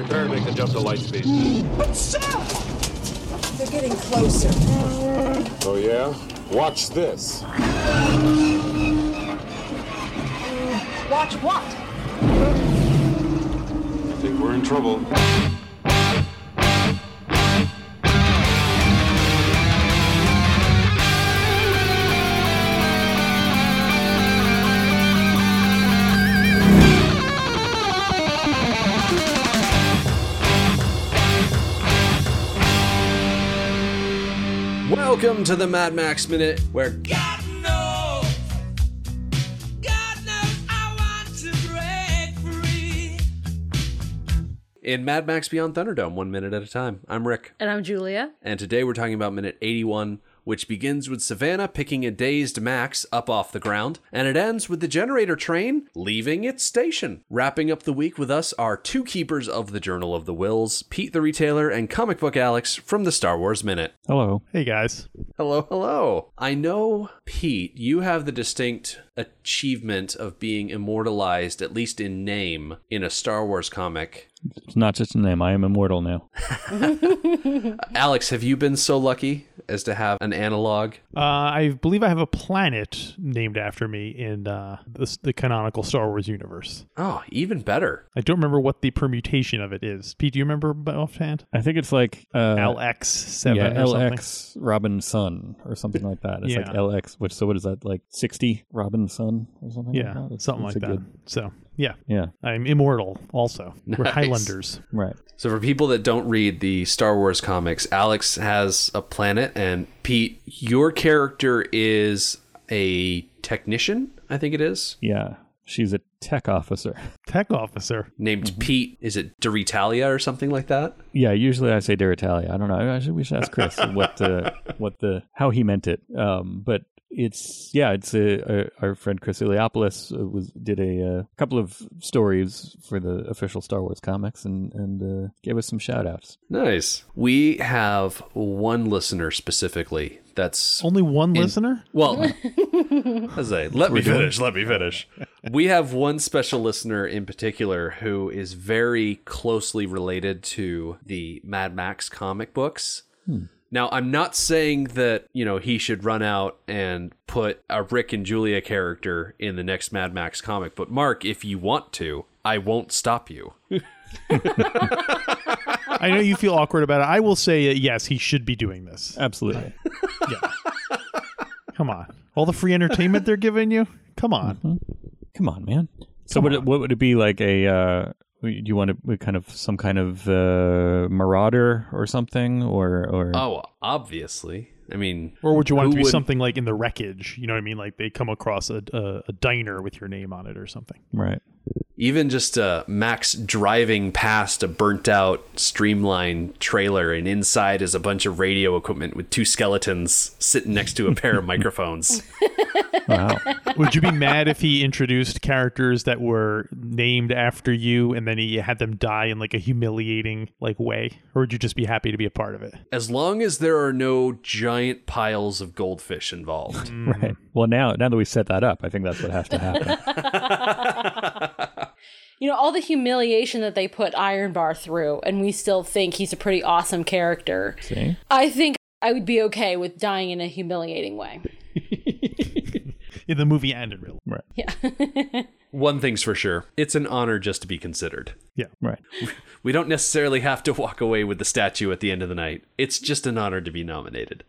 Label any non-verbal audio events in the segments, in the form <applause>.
Prepare to make the jump to light speed. But sir! They're getting closer. Oh, yeah? Watch this. Watch what? I think we're in trouble. Welcome to the Mad Max Minute, where God knows, God knows I want to break free. in Mad Max Beyond Thunderdome, one minute at a time. I'm Rick, And I'm Julia. and today we're talking about minute 81, which begins with Savannah picking a dazed Max up off the ground, and it ends with the generator train leaving its station. Wrapping up the week with us are two keepers of the Journal of the Whills, Pete the Retailer and Comic Book Alex from the Star Wars Minute. Hello. Hey guys. Hello, hello. I know, Pete, you have the distinct achievement of being immortalized, at least in name, in a Star Wars comic. It's not just a name. I am immortal now. <laughs> <laughs> Alex, have you been so lucky as to have an analog? Uh, I believe I have a planet named after me in uh, the, the canonical Star Wars universe. Oh, even better. I don't remember what the permutation of it is. Pete, do you remember offhand? I think it's like uh, LX7 yeah, or something? LX Robin Sun or something like that. It's like Yeah. LX, which so what is that like sixty Robin Sun or something? Yeah, like that? It's- something it's like a that. good- So, yeah, yeah, I'm immortal also. We're Nice. Highlanders. right. So, for people that don't read the Star Wars comics, Alex has a planet, and Pete, your character is a technician, I think it is, Yeah, she's a tech officer. Tech officer. named Pete. Is it Deritalia or something like that? Yeah, usually I say Deritalia. I don't know. I should, we should ask Chris <laughs> what the what the how he meant it. Um, but it's yeah, it's a, a, our friend Chris Eliopoulos uh, was did a, uh couple of stories for the official Star Wars comics and and uh, gave us some shout outs. Nice. We have one listener specifically that's Only one listener? Well, <laughs> I let me finish. Let me finish. We have one special listener in particular who is very closely related to the Mad Max comic books. Now, I'm not saying that, you know, he should run out and put a Rick and Julia character in the next Mad Max comic, but Mark, if you want to, I won't stop you. I know you feel awkward about it. I will say, uh, yes, he should be doing this. Absolutely. Yeah. Come on. All the free entertainment they're giving you? Come on. Come on, man. So what, it, what would it be like a? Uh, do you want to kind of some kind of uh, marauder or something, or or Oh, obviously. I mean, Or would you want it to be would- something like in the wreckage? You know what I mean? Like they come across a, a, a diner with your name on it or something. right? Even just uh, Max driving past a burnt out streamline trailer, and inside is a bunch of radio equipment with two skeletons sitting next to a pair of <laughs> microphones. Wow. Would you be mad if he introduced characters that were named after you and then he had them die in like a humiliating like way? Or would you just be happy to be a part of it? As long as there are no giant piles of goldfish involved. Right. Well, now now that we set that up, I think that's what has to happen. <laughs> You know, all the humiliation that they put Iron Bar through, and we still think he's a pretty awesome character. See? I think I would be okay with dying in a humiliating way. <laughs> In the movie and in real life. Right. Yeah. <laughs> One thing's for sure it's an honor just to be considered. Yeah. Right. <laughs> We don't necessarily have to walk away with the statue at the end of the night, it's just an honor to be nominated.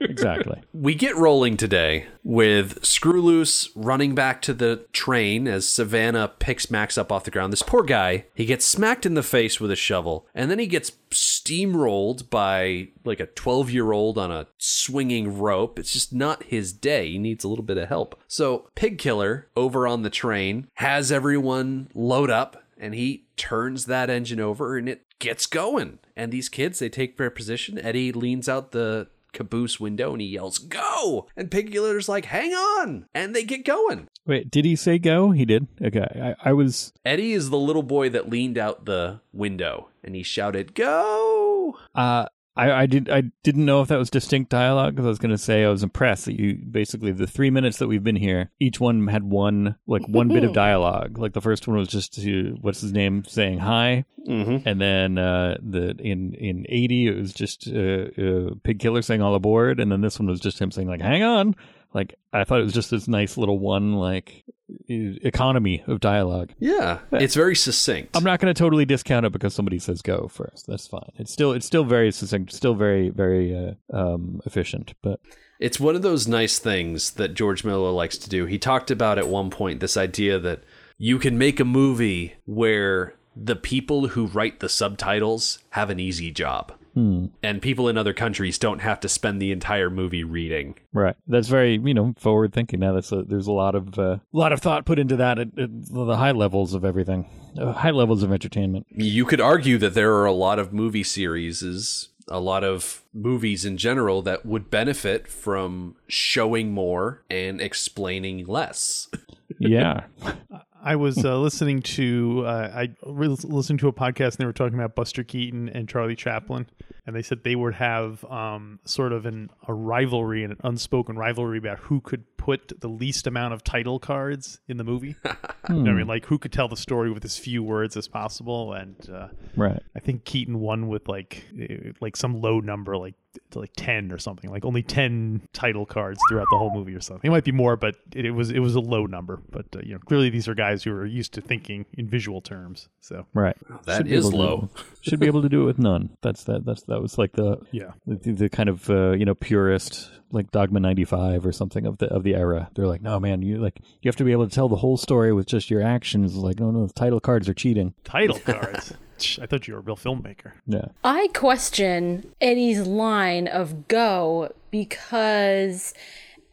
Exactly. <laughs> We get rolling today with Screw Loose running back to the train as Savannah picks Max up off the ground. This poor guy, he gets smacked in the face with a shovel, and then he gets steamrolled by like a 12 year old on a swinging rope. It's just not his day. He needs a little bit of help. So, Pig Killer over on the train has everyone load up, and he turns that engine over and it gets going. And these kids, they take their position. Eddie leans out the caboose window and he yells, Go! And Pig Killer's like, Hang on! And they get going. Wait, did he say go? He did. Okay. I, I was. Eddie is the little boy that leaned out the window and he shouted, Go! Uh, I, I did I didn't know if that was distinct dialogue because I was going to say I was impressed that you basically the three minutes that we've been here, each one had one like one bit of <laughs> dialogue. Like the first one was just to, what's his name saying hi, Mm-hmm. and then uh, the in in eighty it was just uh, uh, Pig Killer saying all aboard, and then this one was just him saying like hang on. Like I thought it was just this nice little one like economy of dialogue. Yeah, it's very succinct. I'm not going to totally discount it because somebody says go first. That's fine. It's still it's still very succinct, still very very uh, um, efficient. But It's one of those nice things that George Miller likes to do. He talked about at one point this idea that you can make a movie where the people who write the subtitles have an easy job. And people in other countries don't have to spend the entire movie reading. right, that's very you know forward thinking. Now that's a, there's a lot of uh, a lot of thought put into that at, at the high levels of everything, uh, high levels of entertainment. You could argue that there are a lot of movie series, a lot of movies in general that would benefit from showing more and explaining less. <laughs> Yeah, <laughs> I was uh, listening to uh, I was listening to a podcast and they were talking about Buster Keaton and Charlie Chaplin, and they said they would have um, sort of an a rivalry and an unspoken rivalry about who could put the least amount of title cards in the movie. <laughs> You know I mean, like who could tell the story with as few words as possible, and uh, right. I think Keaton won with like eh, like some low number, like to like ten or something, like only ten title cards throughout the whole movie or something. It might be more, but it, it was it was a low number. But uh, you know, clearly these are guys who are used to thinking in visual terms. So Right. That Should be is able to- low. should be able to do it with none. That's that. That's that was like the yeah, the, the kind of uh, you know purist like Dogma ninety five or something of the of the era. They're like, no man, you like you have to be able to tell the whole story with just your actions. Like, no, no, the title cards are cheating. title <laughs> cards. I thought you were a real filmmaker. Yeah, I question Eddie's line of go because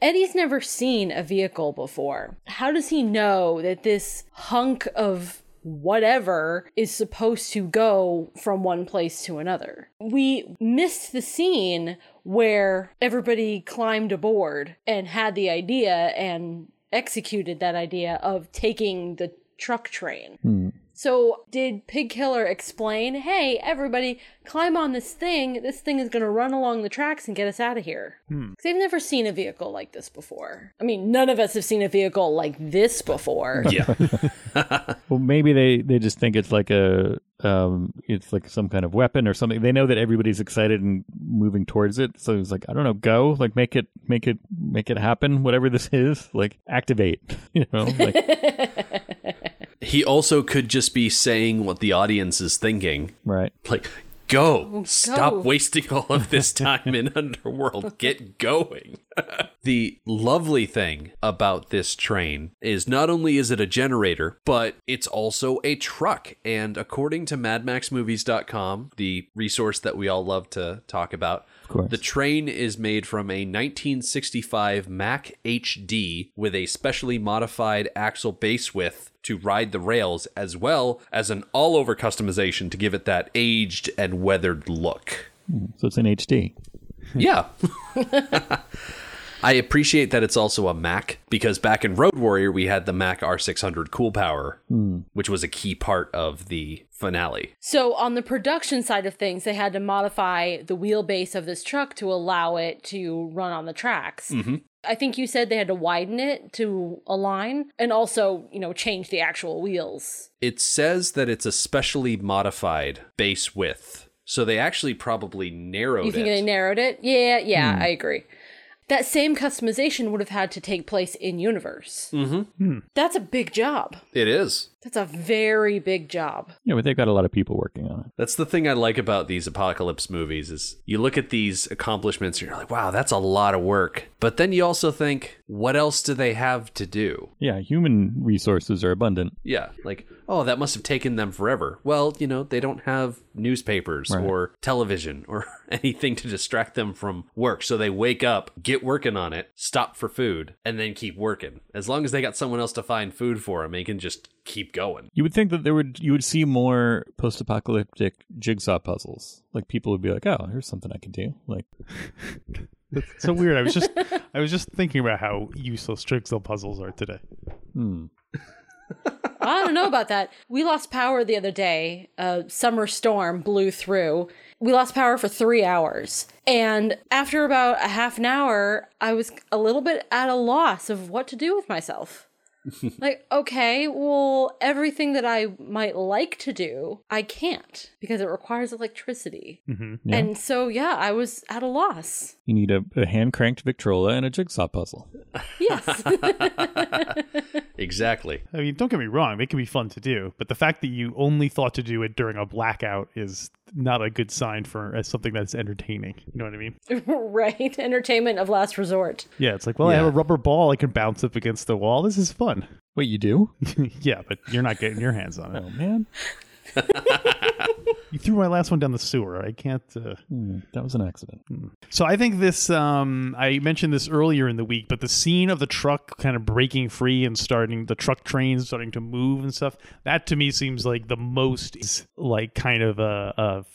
Eddie's never seen a vehicle before. How does he know that this hunk of whatever is supposed to go from one place to another? We missed the scene where everybody climbed aboard and had the idea and executed that idea of taking the truck train. Hmm. So, did Pig Killer explain, hey, everybody, climb on this thing. This thing is going to run along the tracks and get us out of here? Because they've never seen a vehicle like this before. I mean, none of us have seen a vehicle like this before. <laughs> Yeah. <laughs> well, maybe they they just think it's like a um, it's like some kind of weapon or something. They know that everybody's excited and moving towards it, so it's like I don't know, go like make it make it make it happen. Whatever this is, like activate. <laughs> You know, like he also could just be saying what the audience is thinking. right. Like, go. Stop go. wasting all of this time in <laughs> Underworld. Get going. <laughs> the lovely thing about this train is not only is it a generator, but it's also a truck. And according to MadMaxMovies.com, the resource that we all love to talk about, the train is made from a 1965 Mack HD with a specially modified axle base width to ride the rails, as well as an all over customization to give it that aged and weathered look. Hmm, so it's in HD. Yeah. <laughs> I appreciate that it's also a Mack because back in Road Warrior we had the Mack R600 Cool Power, hmm. which was a key part of the finale. So, on the production side of things, they had to modify the wheelbase of this truck to allow it to run on the tracks. Mm-hmm. I think you said they had to widen it to align and also, you know, change the actual wheels. It says that it's a specially modified base width. So they actually probably narrowed You think it. they narrowed it? Yeah, yeah, hmm. I agree. That same customization would have had to take place in universe. Mm-hmm. That's a big job. it is. That's a very big job. Yeah, but they've got a lot of people working on it. That's the thing I like about these apocalypse movies is you look at these accomplishments and you're like, wow, that's a lot of work. But then you also think, what else do they have to do? Yeah, human resources are abundant. Yeah, like, oh, that must have taken them forever. Well, you know, they don't have newspapers Right. or television or <laughs> anything to distract them from work. So they wake up, get working on it, stop for food, and then keep working. As long as they got someone else to find food for them, they can just keep going. You would think that there would you would see more post-apocalyptic jigsaw puzzles. Like people would be like, "Oh, here's something I can do." Like, <laughs> It's so weird. I was just I was just thinking about how useless jigsaw puzzles are today. Hmm. I don't know about that. We lost power the other day. A summer storm blew through. We lost power for three hours. And after about a half an hour, I was a little bit at a loss of what to do with myself. <laughs> like, okay, well, everything that I might like to do, I can't because it requires electricity. Mm-hmm. Yeah. And so, yeah, I was at a loss. You need a, a hand cranked Victrola and a jigsaw puzzle. Yes. <laughs> Exactly. I mean, don't get me wrong, they can be fun to do, but the fact that you only thought to do it during a blackout is not a good sign for as something that's entertaining. You know what I mean? <laughs> right. Entertainment of last resort. Yeah, it's like, well, I have a rubber ball I can bounce up against the wall. This is fun. Wait, you do? <laughs> yeah, but you're not getting your hands on it. Oh man, <laughs> You threw my last one down the sewer. I can't. Uh... Hmm, that was an accident. So I think this. Um, I mentioned this earlier in the week, but the scene of the truck kind of breaking free and starting the truck trains starting to move and stuff. That to me seems like the most like kind of a. a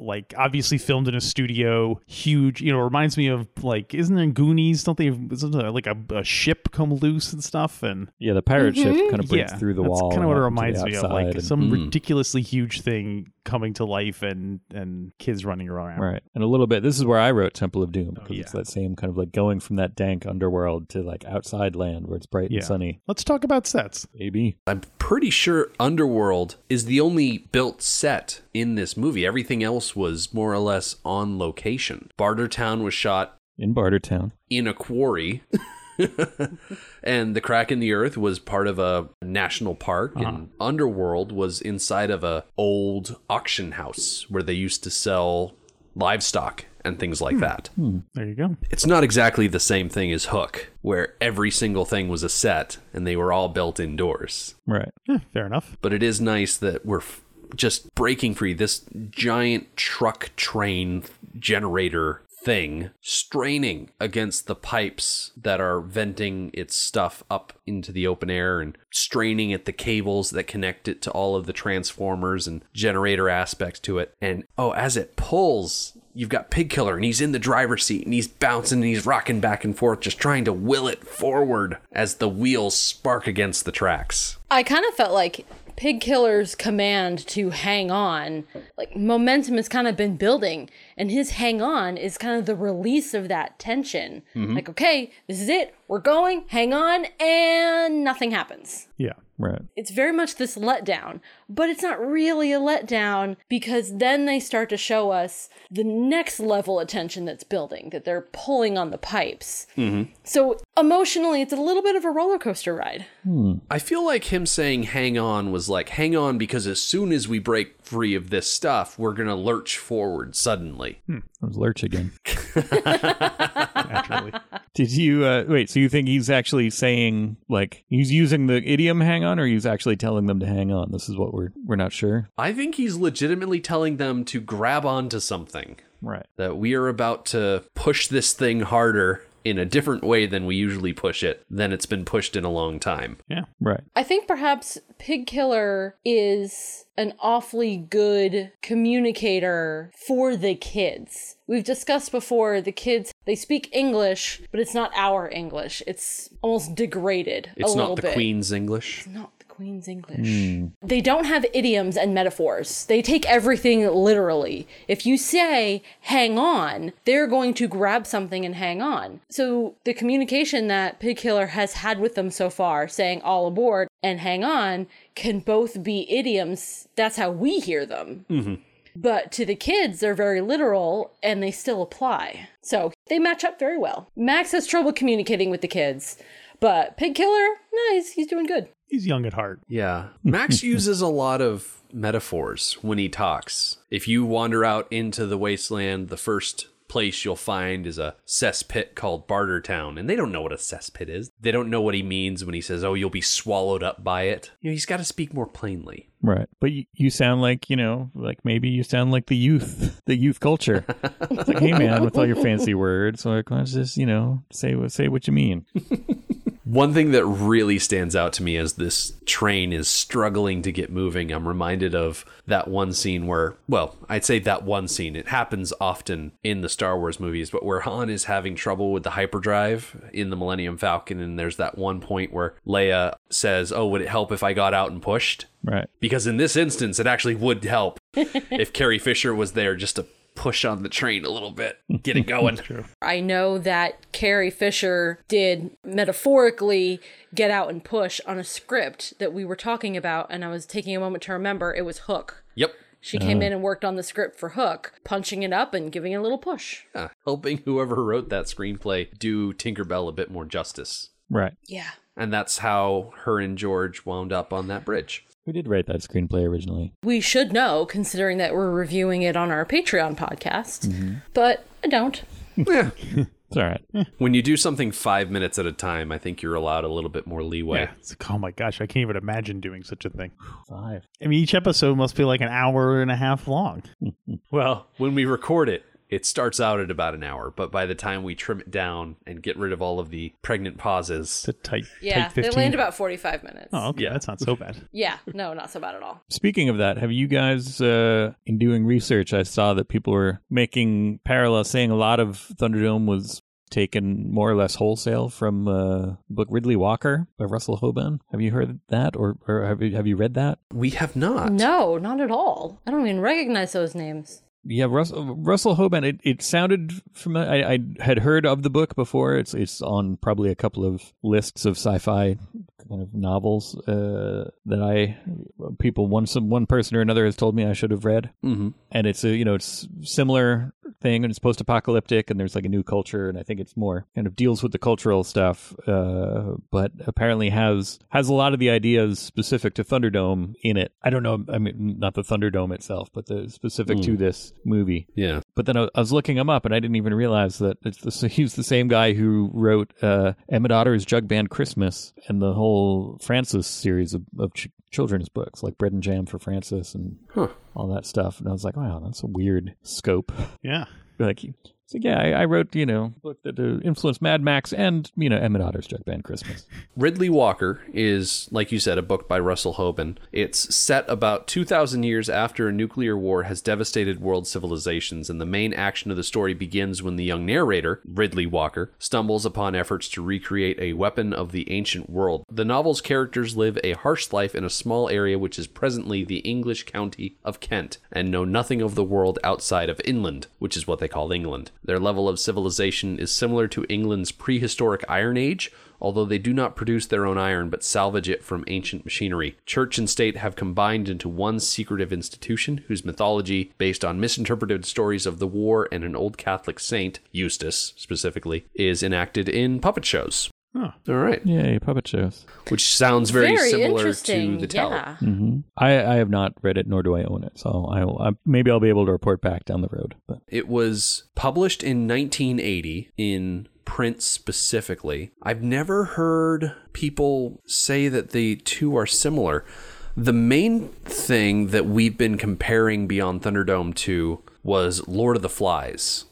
like obviously filmed in a studio, huge. You know, reminds me of like, isn't there Goonies? Don't they? Isn't there like a, a ship come loose and stuff? And Yeah, the pirate ship mm-hmm. kind of breaks yeah, through the that's wall. Kind of what it reminds me of, like and- some ridiculously huge thing coming to life and and kids running around. Right. And a little bit, this is where I wrote Temple of Doom oh, because it's Oh, yeah. that same kind of like going from that dank underworld to like outside land where it's bright Yeah. and sunny. Let's talk about sets. Maybe. I'm pretty sure Underworld is the only built set in this movie. Everything else was more or less on location. Bartertown was shot In Bartertown. in a quarry. <laughs> and the crack in the earth was part of a national park uh-huh. and underworld was inside of a old auction house where they used to sell livestock and things like hmm. that hmm. There you go. it's not exactly the same thing as hook where every single thing was a set and they were all built indoors Right. Yeah, fair enough. but it is nice that we're f- just breaking free this giant truck train generator thing straining against the pipes that are venting its stuff up into the open air and straining at the cables that connect it to all of the transformers and generator aspects to it. And oh as it pulls you've got pig killer and he's in the driver's seat and he's bouncing and he's rocking back and forth just trying to will it forward as the wheels spark against the tracks. I kind of felt like Pig Killer's command to hang on, like momentum has kind of been building, and his hang on is kind of the release of that tension. Mm-hmm. Like, okay, this is it, we're going, hang on, and nothing happens. Yeah. Right. It's very much this letdown, but it's not really a letdown because then they start to show us the next level of tension that's building, that they're pulling on the pipes. Mm-hmm. So emotionally, it's a little bit of a roller coaster ride. Hmm. I feel like him saying hang on was like hang on because as soon as we break free of this stuff, we're going to lurch forward suddenly. That was Lurch again. <laughs> Naturally. Did you uh, wait? So you think he's actually saying like he's using the idiom "hang on," or he's actually telling them to hang on? This is what we're we're not sure. I think he's legitimately telling them to grab onto something. Right. That we are about to push this thing harder in a different way than we usually push it than it's been pushed in a long time. Yeah. Right. I think perhaps Pig Killer is an awfully good communicator for the kids. We've discussed before the kids, they speak English, but it's not our English. It's almost degraded It's a little not the bit. Queen's English. It's not the Queen's English. Hmm. They don't have idioms and metaphors. They take everything literally. If you say, hang on, they're going to grab something and hang on. So the communication that Pig Killer has had with them so far, saying all aboard and hang on, can both be idioms. That's how we hear them. Mm-hmm. But to the kids, they're very literal and they still apply. So they match up very well. Max has trouble communicating with the kids, but Pig Killer, nice, he's doing good. He's young at heart. Yeah. <laughs> Max uses a lot of metaphors when he talks. If you wander out into the wasteland, the first place you'll find is a cesspit called Bartertown. And they don't know what a cesspit is. They don't know what he means when he says, oh, you'll be swallowed up by it. You know, he's got to speak more plainly. Right. But you, you sound like you know, like maybe you sound like the youth, <laughs> the youth culture. <laughs> it's like, hey man, with all your fancy words, like let's just you know say what say what you mean. One thing that really stands out to me as this train is struggling to get moving, I'm reminded of that one scene where, well, I'd say that one scene. It happens often in the Star Wars movies, but where Han is having trouble with the hyperdrive in the Millennium Falcon, and there's that one point where Leia says, Oh, would it help if I got out and pushed? Right. Because in this instance, it actually would help <laughs> if Carrie Fisher was there just to push on the train a little bit, get it <laughs> going. I know that Carrie Fisher did metaphorically get out and push on a script that we were talking about, and I was taking a moment to remember it was Hook. Yep. She came uh-huh. in and worked on the script for Hook, punching it up and giving it a little push. Yeah, helping whoever wrote that screenplay do Tinkerbell a bit more justice. Right. Yeah. And that's how her and George wound up on that bridge. Who did write that screenplay originally? We should know, considering that we're reviewing it on our Patreon podcast, mm-hmm. but I don't. Yeah. <laughs> It's all right. when you do something five minutes at a time, I think you're allowed a little bit more leeway. Yeah. It's like, oh my gosh, I can't even imagine doing such a thing. Five. I mean, each episode must be like an hour and a half long. <laughs> Well, when we record it, it starts out at about an hour, but by the time we trim it down and get rid of all of the pregnant pauses, It's a tight, Yeah, tight they land about 45 minutes. Oh, okay. Yeah. That's not so <laughs> bad. Yeah, no, not so bad at all. Speaking of that, have you guys, uh, in doing research, I saw that people were making parallels, saying a lot of Thunderdome was taken more or less wholesale from uh, book Riddley Walker by Russell Hoban. Have you heard that, or, or have you have you read that? we have not. No, not at all. I don't even recognize those names. Yeah, Russell, Russell Hoban. It, it sounded familiar. I, I had heard of the book before. It's it's on probably a couple of lists of sci-fi kind of novels uh, that I people one some one person or another has told me I should have read. Mm-hmm. And it's a you know it's similar thing and it's post-apocalyptic and there's like a new culture and I think it's more kind of deals with the cultural stuff. Uh, but apparently has has a lot of the ideas specific to Thunderdome in it. I don't know. I mean, not the Thunderdome itself, but the specific to this movie. Yeah. But then I, I was looking him up, and I didn't even realize that it's the, <laughs> he's the same guy who wrote uh, Emmet Otter's Jug Band Christmas and the whole Frances series of, of ch- children's books, like Bread and Jam for Frances and Huh. all that stuff. And I was like, wow, that's a weird scope. Yeah. <laughs> like, so yeah, I, I wrote you know book that uh, influenced Mad Max and you know Emmet Otter's Jug Band Christmas. <laughs> Riddley Walker is, like you said, a book by Russell Hoban. It's set about 2,000 years after a nuclear war has devastated world civilizations, and the main action of the story begins when the young narrator, Riddley Walker, stumbles upon efforts to recreate a weapon of the ancient world. The novel's characters live a harsh life in a small area which is presently the English county of Kent, and know nothing of the world outside of inland, which is what they call England. Their level of civilization is similar to England's prehistoric Iron Age, although they do not produce their own iron but salvage it from ancient machinery. Church and state have combined into one secretive institution whose mythology, based on misinterpreted stories of the war and an old Catholic saint, Eustace specifically, is enacted in puppet shows. Huh. All right. Yay, puppet shows. Which sounds very, similar to the tell. yeah. hmm I, I have not read it, nor do I own it. So I, I maybe I'll be able to report back down the road. But It was published in 1980 in print specifically. I've never heard people say that the two are similar. The main thing that we've been comparing Beyond Thunderdome to was Lord of the Flies.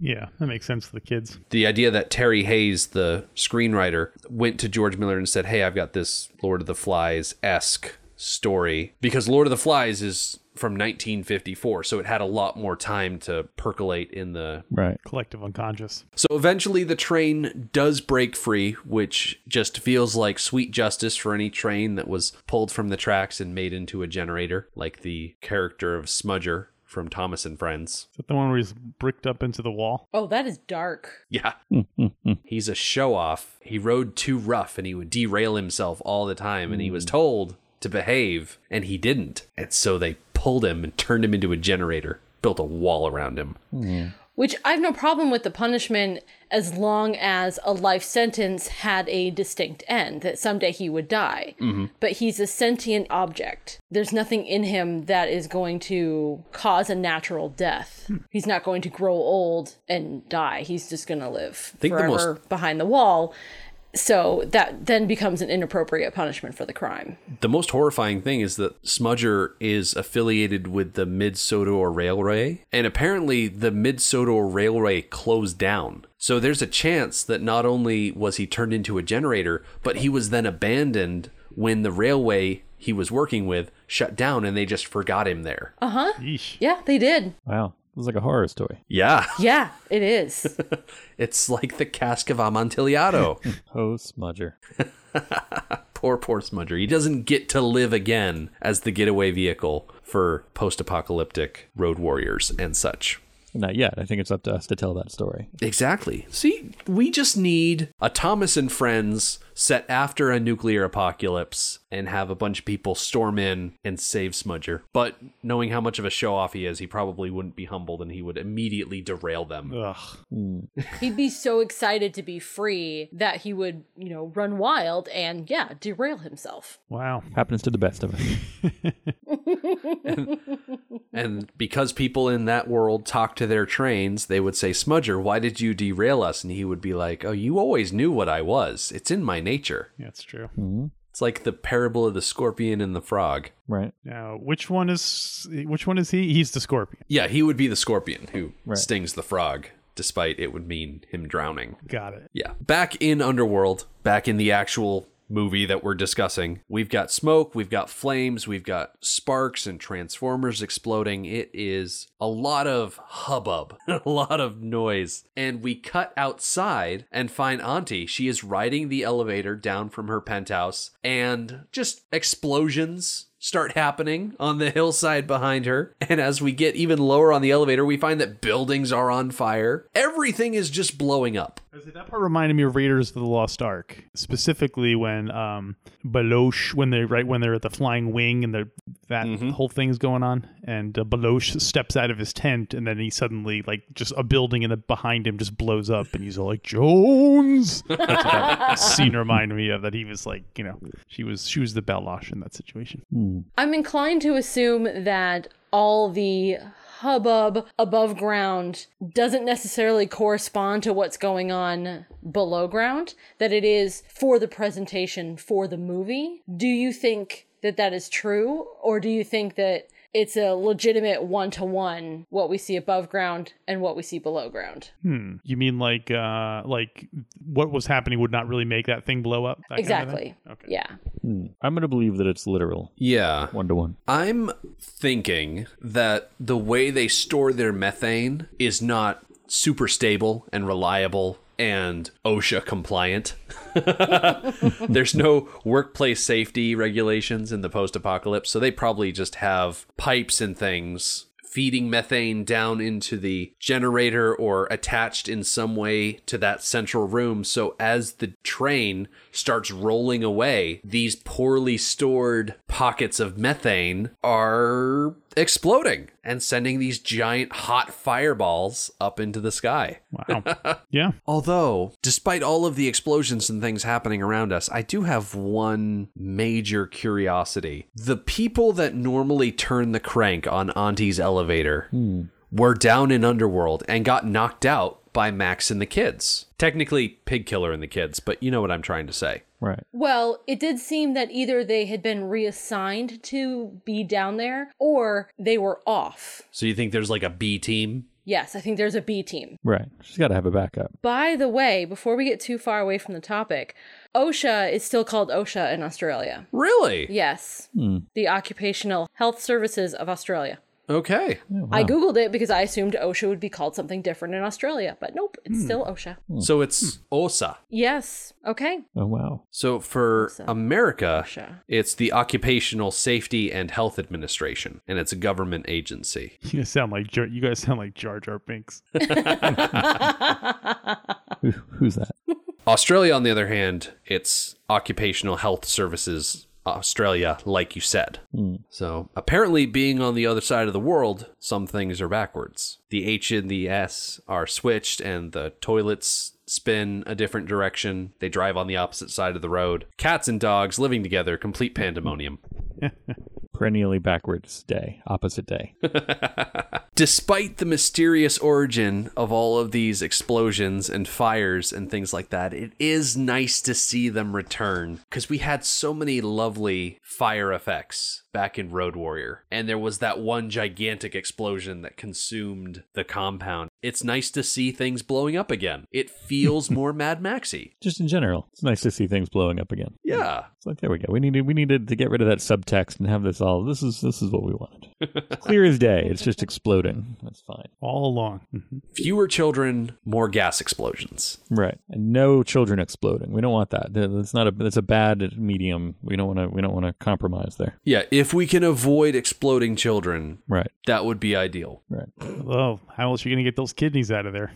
Yeah. That makes sense to the kids. The idea that Terry Hayes, the screenwriter, went to George Miller and said, Hey, I've got this Lord of the Flies esque story. Because Lord of the Flies is from 1954, so it had a lot more time to percolate in the right. Collective unconscious. So eventually the train does break free, which just feels like sweet justice for any train that was pulled from the tracks and made into a generator, like the character of Smudger from Thomas and Friends. Is that the one where he's bricked up into the wall? Oh, that is dark. Yeah. <laughs> Hmm. He's a show off. He rode too rough and he would derail himself all the time and he was hmm. told to behave and he didn't. And so they pulled him and turned him into a generator, built a wall around him. Hmm. Which I have no problem with the punishment as long as a life sentence had a distinct end, that someday he would die. Mm-hmm. But he's a sentient object. There's nothing in him that is going to cause a natural death. Hmm. He's not going to grow old and die. He's just going to live think the forever most- behind the wall. So that then becomes an inappropriate punishment for the crime. The most horrifying thing is that Smudger is affiliated with the Mid Sodor Railway, and apparently the Mid Sodor Railway closed down. So there's a chance that not only was he turned into a generator, but he was then abandoned when the railway he was working with shut down and they just forgot him there. Uh huh. Yeah, they did. Wow. It was like a horror story. Yeah, <laughs> Yeah, it is. <laughs> it's like the cask of Amontillado. <laughs> Oh, Smudger. poor, poor Smudger. He doesn't get to live again as the getaway vehicle for post apocalyptic road warriors and such. Not yet. I think it's up to us to tell that story. Exactly. See, we just need a Thomas and Friends set after a nuclear apocalypse and have a bunch of people storm in and save Smudger. But knowing how much of a show off he is, he probably wouldn't be humbled and he would immediately derail them. Ugh. Hmm. <laughs> He'd be so excited to be free that he would, you know, run wild and, yeah, derail himself. Wow. Happens to the best of us. <laughs> <laughs> And because people in that world talk to their trains, they would say, Smudger, why did you derail us? And he would be like, Oh, you always knew what I was. It's in my nature. That's true. Mm-hmm. It's like the parable of the scorpion and the frog. Right. Now, which one is which one is he? He's the scorpion. Yeah, he would be the scorpion who Right. stings the frog, despite it would mean him drowning. Got it. Yeah. Back in Underworld, back in the actual movie that we're discussing, we've got smoke, we've got flames, we've got sparks and transformers exploding. It is a lot of hubbub, <laughs> a lot of noise. And we cut outside and find Auntie. She is riding the elevator down from her penthouse, and just explosions start happening on the hillside behind her. And as we get even lower on the elevator, we find that buildings are on fire. Everything is just blowing up. That part reminded me of Raiders of the Lost Ark, specifically when um Belloq, when they right when they're at the flying wing and the that whole thing's going on, and uh, Belloq steps out of his tent, and then he suddenly like just a building in the behind him just blows up, and he's all like Jones. <laughs> That's what that scene reminded me of. That he was like, you know, she was she was the Belloq in that situation. I'm inclined to assume that all the hubbub above ground doesn't necessarily correspond to what's going on below ground, that it is for the presentation for the movie. Do you think that that is true, or do you think that it's a legitimate one to one what we see above ground and what we see below ground? Hmm. You mean like uh like what was happening would not really make that thing blow up? That kind of thing? exactly. Okay. Yeah. I'm going to believe that it's literal, Yeah. one to one. I'm thinking that the way they store their methane is not super stable and reliable and OSHA compliant. <laughs> There's no workplace safety regulations in the post apocalypse, so they probably just have pipes and things feeding methane down into the generator or attached in some way to that central room. So as the train starts rolling away, these poorly stored pockets of methane are exploding and sending these giant hot fireballs up into the sky. Wow. <laughs> yeah. Although, despite all of the explosions and things happening around us, I do have one major curiosity. The people that normally turn the crank on Auntie's elevator hmm. were down in Underworld and got knocked out by Max and the kids. Technically, Pig Killer and the kids, but you know what I'm trying to say. Right. Well, it did seem that either they had been reassigned to be down there or they were off. So you think there's like a B team? Yes, I think there's a B team. Right. She's got to have a backup. By the way, before we get too far away from the topic, OSHA is still called OSHA in Australia. Really? Yes, hmm. the Occupational Health Services of Australia. Okay. I googled it because I assumed OSHA would be called something different in Australia, but nope, it's hmm. still OSHA. Hmm. So it's OSA. Yes. Okay. Oh, wow. So for America, OSHA. it's the Occupational Safety and Health Administration, and it's a government agency. <laughs> You guys sound like Jar- you guys sound like Jar Jar Binks. <laughs> Who, who's that? Australia, on the other hand, it's Occupational Health Services Australia, like you said. Hmm. So apparently, being on the other side of the world, some things are backwards. The H and the S are switched, and the toilets spin a different direction. They drive on the opposite side of the road. Cats and dogs living together, complete pandemonium. <laughs> Perennially backwards day, opposite day. <laughs> Despite the mysterious origin of all of these explosions and fires and things like that, it is nice to see them return because we had so many lovely fire effects back in Road Warrior. And there was that one gigantic explosion that consumed the compound. It's nice to see things blowing up again. It feels <laughs> more Mad Maxy. Just in general, it's nice to see things blowing up again. Yeah. It's like there we go. We needed we needed to get rid of that subtext and have this all. This is this is what we wanted. It's <laughs> clear as day. It's just exploding. That's fine. all along. Mhm. Fewer children, more gas explosions. Right. And no children exploding. We don't want that. That's not a. That's a bad medium. We don't want to. We don't want to compromise there. Yeah, if we can avoid exploding children, Right. that would be ideal. Right. Oh, how else are you going to get those kidneys out of there?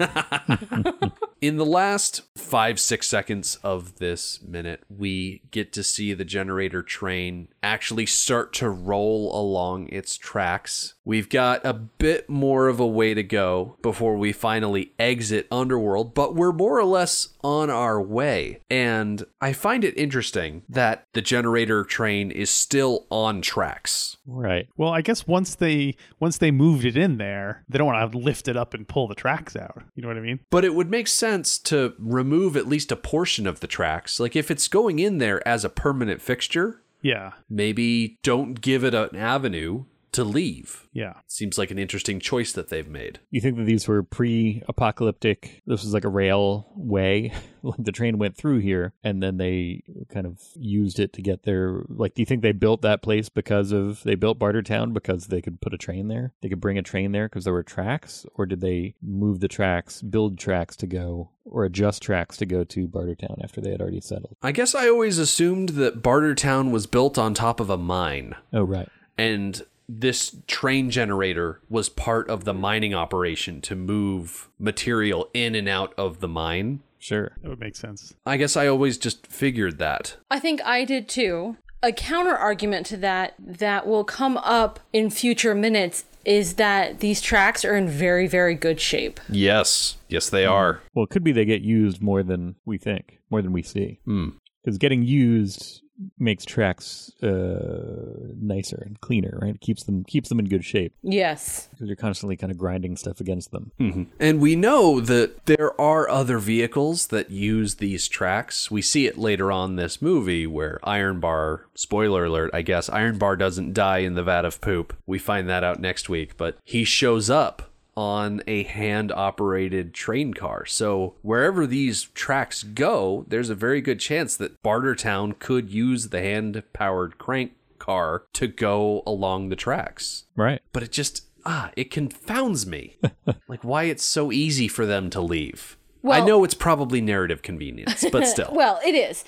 <laughs> <laughs> In the last five, six seconds of this minute, we get to see the generator train actually start to roll along its tracks. We've got a bit more of a way to go before we finally exit Underworld, but we're more or less on our way. And I find it interesting that the generator train is still on tracks. Right. Well, I guess once they once they moved it in there, they don't want to lift it up and pull the tracks out. You know what I mean? But it would make sense to remove at least a portion of the tracks. Like if it's going in there as a permanent fixture, Yeah, maybe don't give it an avenue to leave. yeah. Seems like an interesting choice that they've made. You think that these were pre-apocalyptic? This was like a railway. <laughs> like the train went through here, and then they kind of used it to get their. Like, do you think they built that place because of they built Bartertown because they could put a train there? They could bring a train there because there were tracks, or did they move the tracks, build tracks to go, or adjust tracks to go to Bartertown after they had already settled? I guess I always assumed that Bartertown was built on top of a mine Oh, right. and this train generator was part of the mining operation to move material in and out of the mine. Sure. That would make sense. I guess I always just figured that. I think I did too. A counter argument to that that will come up in future minutes is that these tracks are in very, very good shape. Yes. Yes, they are. Well, it could be they get used more than we think, more than we see. Hmm. Because getting used makes tracks uh, nicer and cleaner, right? It keeps them keeps them in good shape Yes. because you're constantly kind of grinding stuff against them. And we know that there are other vehicles that use these tracks. We see it later on this movie where Iron Bar, spoiler alert, I guess, Iron Bar doesn't die in the vat of poop. We find that out next week, but he shows up on a hand operated train car. So wherever these tracks go, there's a very good chance that Bartertown could use the hand powered crank car to go along the tracks Right. but it just ah it confounds me <laughs> like why it's so easy for them to leave i know it's probably narrative convenience but <laughs> still Well, it is.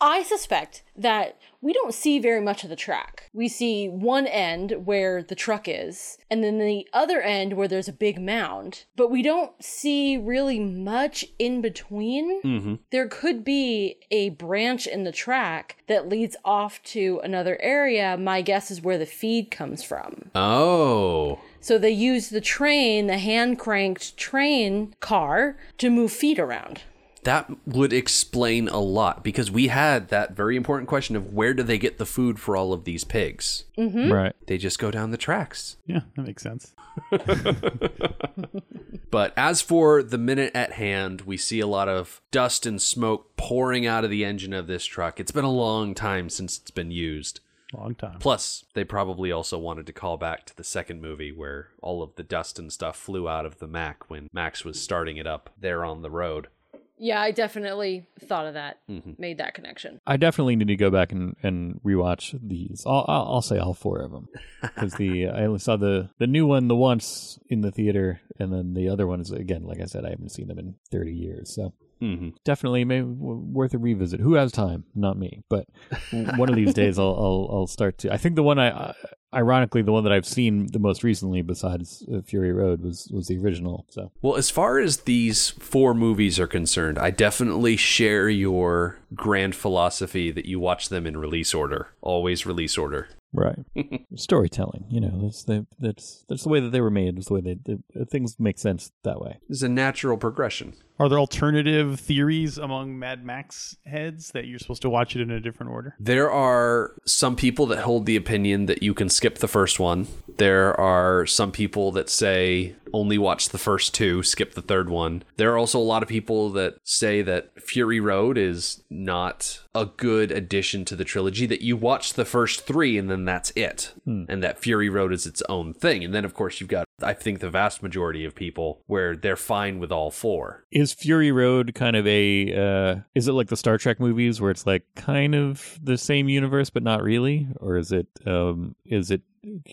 I suspect that we don't see very much of the track. We see one end where the truck is, and then the other end where there's a big mound, but we don't see really much in between. Mm-hmm. There could be a branch in the track that leads off to another area. My guess is where the feed comes from. oh So they use the train, the hand cranked train car, to move feed around. That would explain a lot because we had that very important question of where do they get the food for all of these pigs mm-hmm. Right. they just go down the tracks Yeah, that makes sense. <laughs> <laughs> But as for the minute at hand, we see a lot of dust and smoke pouring out of the engine of this truck. It's been a long time since it's been used. Long time. Plus, they probably also wanted to call back to the second movie where all of the dust and stuff flew out of the Mack when Max was starting it up there on the road. Yeah, I definitely thought of that, made that connection. I definitely need to go back and, and rewatch these. I'll, I'll, I'll say all four of them <laughs> because the I only saw the the new one the once in the theater, and then the other one is again, like I said, I haven't seen them in thirty years. So Mm-hmm. definitely maybe w- worth a revisit. Who has time? Not me, but one of these <laughs> days I'll, I'll I'll start to. I think the one I, uh, ironically, the one that I've seen the most recently, besides uh, Fury Road, was was the original. So Well, as far as these four movies are concerned, I definitely share your grand philosophy that you watch them in release order. Always release order. Right, <laughs> storytelling. You know, that's the that's that's the way that they were made. It's the way they, they uh, things make sense that way. It's a natural progression. Are there alternative theories among Mad Max heads that you're supposed to watch it in a different order? There are some people that hold the opinion that you can skip the first one. There are some people that say only watch the first two, skip the third one. There are also a lot of people that say that Fury Road is not a good addition to the trilogy, that you watch the first three and then that's it. Hmm. And that Fury Road is its own thing. And then, of course, you've got, I think, the vast majority of people where they're fine with all four. Is Fury Road kind of a? Uh, is it like the Star Trek movies where it's like kind of the same universe but not really, or is it? Um, is it?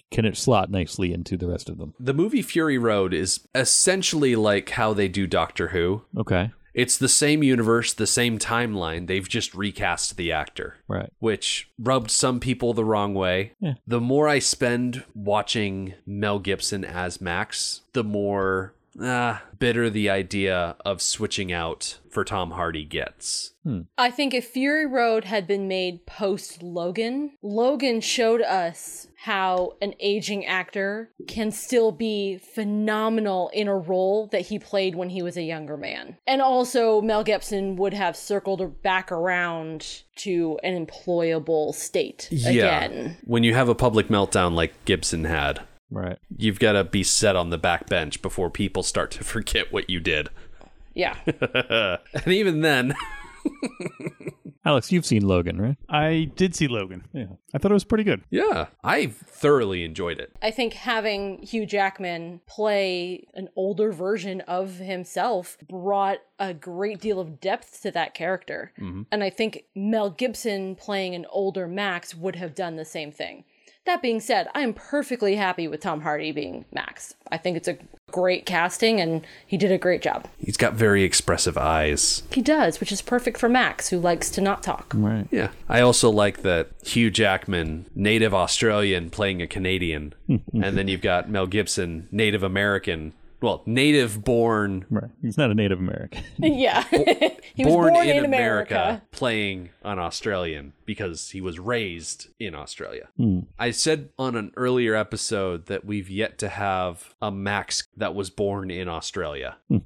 Can it slot nicely into the rest of them? The movie Fury Road is essentially like how they do Doctor Who. Okay, It's the same universe, the same timeline. They've just recast the actor. right. which rubbed some people the wrong way. Yeah. The more I spend watching Mel Gibson as Max, the more ah, bitter the idea of switching out for Tom Hardy gets. I think if Fury Road had been made post Logan, Logan showed us how an aging actor can still be phenomenal in a role that he played when he was a younger man. And also, Mel Gibson would have circled back around to an employable state again. When you have a public meltdown like Gibson had, Right. you've got to be set on the back bench before people start to <laughs> forget what you did. Yeah. <laughs> and even then, <laughs> Alex, you've seen Logan, right? I did see Logan. Yeah. I thought it was pretty good. yeah, I thoroughly enjoyed it. I think having Hugh Jackman play an older version of himself brought a great deal of depth to that character. Mm-hmm. And I think Mel Gibson playing an older Max would have done the same thing. That being said, I am perfectly happy with Tom Hardy being Max. I think it's a great casting and he did a great job. He's got very expressive eyes. He does, which is perfect for Max, who likes to not talk. Right. Yeah. I also like that Hugh Jackman, native Australian, playing a Canadian. <laughs> and then you've got Mel Gibson, native American. Well, native born, Right. He's not a Native American. <laughs> yeah. <laughs> he was born, born, in, in, America, America. playing an Australian because he was raised in Australia. Hmm. I said on an earlier episode that we've yet to have a Max that was born in Australia, hmm.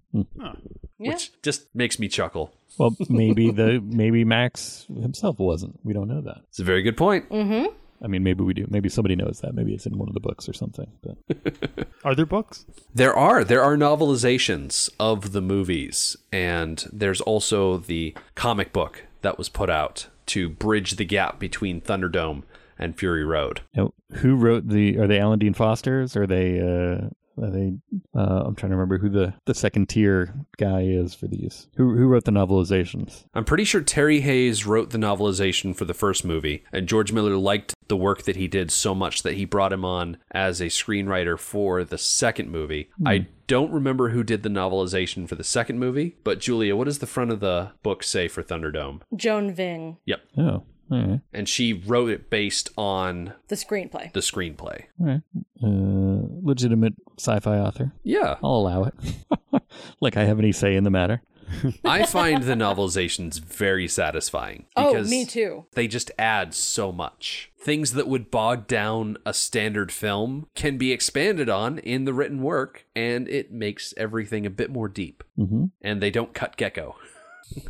Yeah. which just makes me chuckle. well, <laughs> maybe the maybe Max himself wasn't. We don't know that. It's a very good point. Mm-hmm. I mean, maybe we do. Maybe somebody knows that. Maybe it's in one of the books or something. But <laughs> Are there books? There are there are novelizations of the movies, and there's also the comic book that was put out to bridge the gap between Thunderdome and Fury Road. now, who wrote the? Are they Alan Dean Foster's? Are they? Uh, are they? Uh, I'm trying to remember who the the second tier guy is for these. Who who wrote the novelizations? I'm pretty sure Terry Hayes wrote the novelization for the first movie, and George Miller liked the work that he did so much that he brought him on as a screenwriter for the second movie. I don't remember who did the novelization for the second movie, but Julia, what does the front of the book say for Thunderdome? Joan Vinge, Yep. Oh, all right, And she wrote it based on the screenplay. the screenplay. all right. Uh, legitimate sci-fi author. Yeah. I'll allow it. <laughs> like I have any say in the matter. I find the novelizations very satisfying. Oh, because me too. They just add so much. Things that would bog down a standard film can be expanded on in the written work, and it makes everything a bit more deep. Mhm. And they don't cut Gecko. <laughs>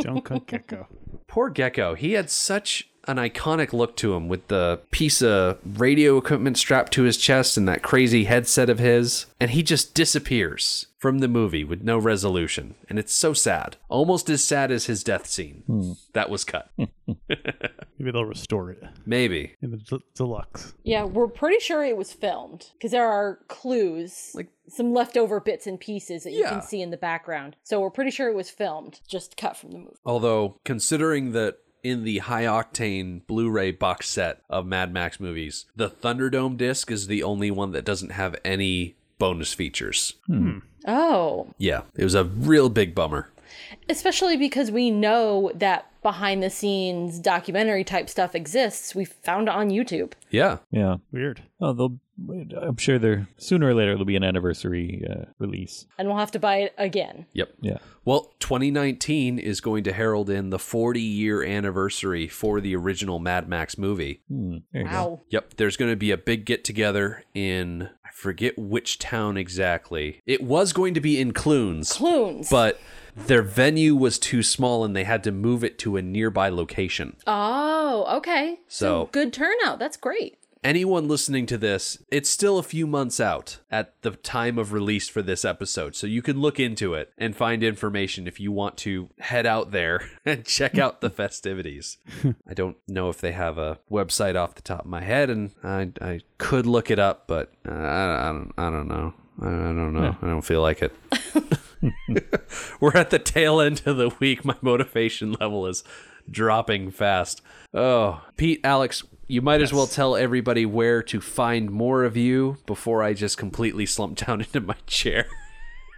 Don't cut Gecko. Poor Gecko. He had such an iconic look to him with the piece of radio equipment strapped to his chest and that crazy headset of his. And he just disappears from the movie with no resolution. And it's so sad. Almost as sad as his death scene. Hmm. That was cut. <laughs> Maybe they'll restore it Maybe. in the del- deluxe. Yeah, we're pretty sure it was filmed because there are clues, Like- some leftover bits and pieces that you Yeah. can see in the background. So we're pretty sure it was filmed, just cut from the movie. Although, considering that in the high octane Blu ray box set of Mad Max movies, the Thunderdome disc is the only one that doesn't have any bonus features. Oh, Yeah, it was a real big bummer. especially because we know that behind the scenes documentary type stuff exists. We found it on YouTube. Yeah. Yeah. Weird. Oh, they'll. I'm sure there sooner or later it'll be an anniversary uh, release. And we'll have to buy it again. Yep. Yeah. Well, 2019 is going to herald in the 40 year anniversary for the original Mad Max movie. Hmm, there you go. Wow. Yep. There's going to be a big get together in, I forget which town exactly. It was going to be in Clunes, Clunes. but their venue was too small and they had to move it to a nearby location. oh, okay. So- good turnout. That's great. Anyone listening to this, it's still a few months out at the time of release for this episode. So you can look into it and find information if you want to head out there <laughs> and check out the festivities. <laughs> I don't know if they have a website off the top of my head, and I, I could look it up, but uh, I, I, don't, I don't know. I, I don't know. I don't feel like it. <laughs> We're at the tail end of the week. My motivation level is dropping fast. Oh, Pete, Alex, you might as well tell everybody where to find more of you before I just completely slump <laughs> down into my chair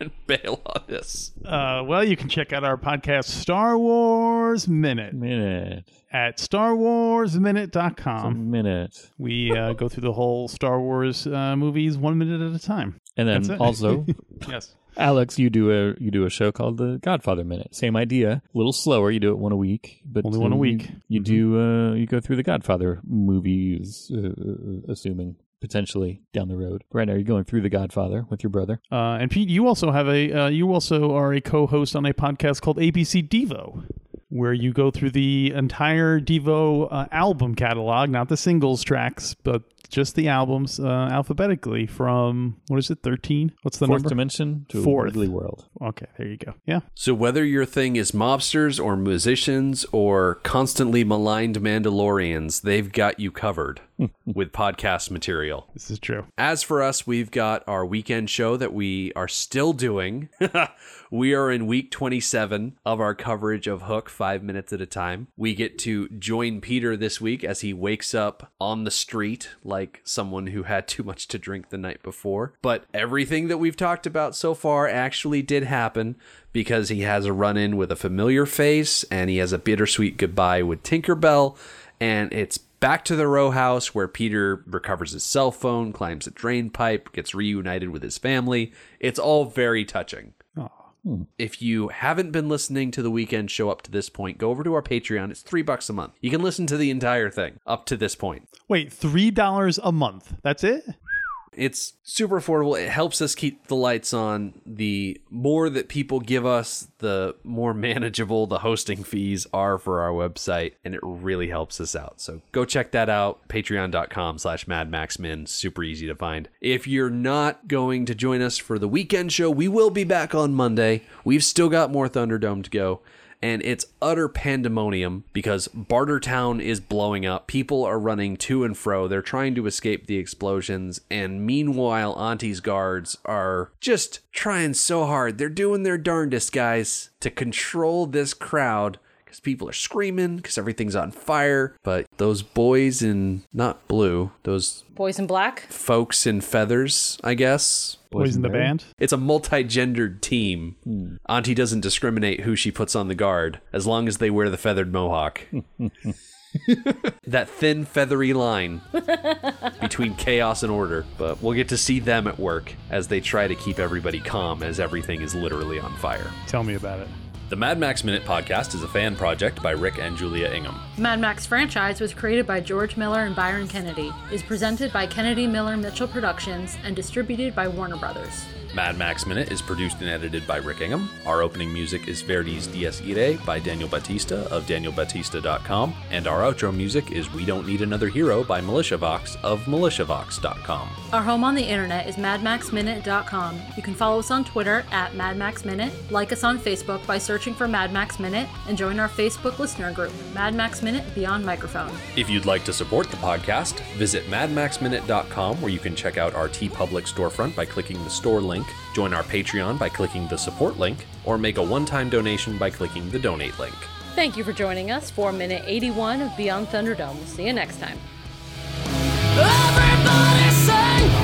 and bail on this. Uh, well, you can check out our podcast, Star Wars Minute, Minute. at starwarsminute.com. Minute. We uh, go through the whole Star Wars uh, movies one minute at a time. And then also, <laughs> Yes. Alex, you do a you do a show called the Godfather Minute. Same idea, a little slower. You do it one a week, but Only one a week. Mm-hmm. You, you do uh, you go through the Godfather movies, uh, uh, assuming potentially down the road. Right now, you're going through the Godfather with your brother. Uh, and Pete, you also have a uh, you also are a co-host on a podcast called ABC Devo, where you go through the entire Devo uh, album catalog, not the singles tracks, but just the albums uh, alphabetically from what is it, thirteen? What's the Fourth number? dimension to Fourth. a wiggly world. Okay, there you go. Yeah, So, whether your thing is mobsters or musicians or constantly maligned Mandalorians, they've got you covered <laughs> with podcast material. this is true. As for us, we've got our weekend show that we are still doing. <laughs> we are in week 27 of our coverage of Hook, five minutes at a time. We get to join Peter this week as he wakes up on the street like someone who had too much to drink the night before. But everything that we've talked about so far actually did happen because he has a run in with a familiar face and he has a bittersweet goodbye with Tinkerbell. And it's back to the row house where Peter recovers his cell phone, climbs a drain pipe, gets reunited with his family. It's all very touching. Hmm. If you haven't been listening to the weekend show up to this point, go over to our Patreon. It's three bucks a month. You can listen to the entire thing up to this point. Wait, three dollars a month. That's it. It's super affordable. It helps us keep the lights on. The more that people give us, the more <laughs> manageable the hosting fees are for our website, and it really helps us out. So go check that out. Patreon.com slash MadMaxMin. Super easy to find. If you're not going to join us for the weekend show, we will be back on Monday. We've still got more Thunderdome to go and it's utter pandemonium because Bartertown is blowing up. People are running to and fro. They're trying to escape the explosions, and meanwhile, Auntie's guards are just trying so hard. They're doing their darndest, guys, to control this crowd. Because people are screaming, because everything's on fire. But those boys in not blue, those Boys in Black. folks in feathers, I guess, Boys in the band. it's a multi-gendered team. Auntie doesn't discriminate who she puts on the guard as long as they wear the feathered mohawk. <laughs> that thin feathery line between chaos and order. But we'll get to see them at work as they try to keep everybody calm as everything is literally on fire. Tell me about it. The Mad Max Minute podcast is a fan project by Rick and Julia Ingham. The Mad Max franchise was created by George Miller and Byron Kennedy, is presented by Kennedy Miller Mitchell Productions, and distributed by Warner Brothers. Mad Max Minute is produced and edited by Rick Ingham. Our opening music is Verdi's Dies Irae by Daniel Batista of danielbatista.com. And our outro music is We Don't Need Another Hero by MilitiaVox of militiavox.com. Our home on the internet is madmaxminute.com. You can follow us on Twitter at madmaxminute, like us on Facebook by searching for Mad Max Minute, and join our Facebook listener group, Mad Max Minute Beyond Microphone. If you'd like to support the podcast, visit madmaxminute.com where you can check out our TeePublic storefront by clicking the store link, join our Patreon by clicking the support link, or make a one time donation by clicking the donate link. Thank you for joining us for minute 81 of Beyond Thunderdome. We'll see you next time. Everybody sing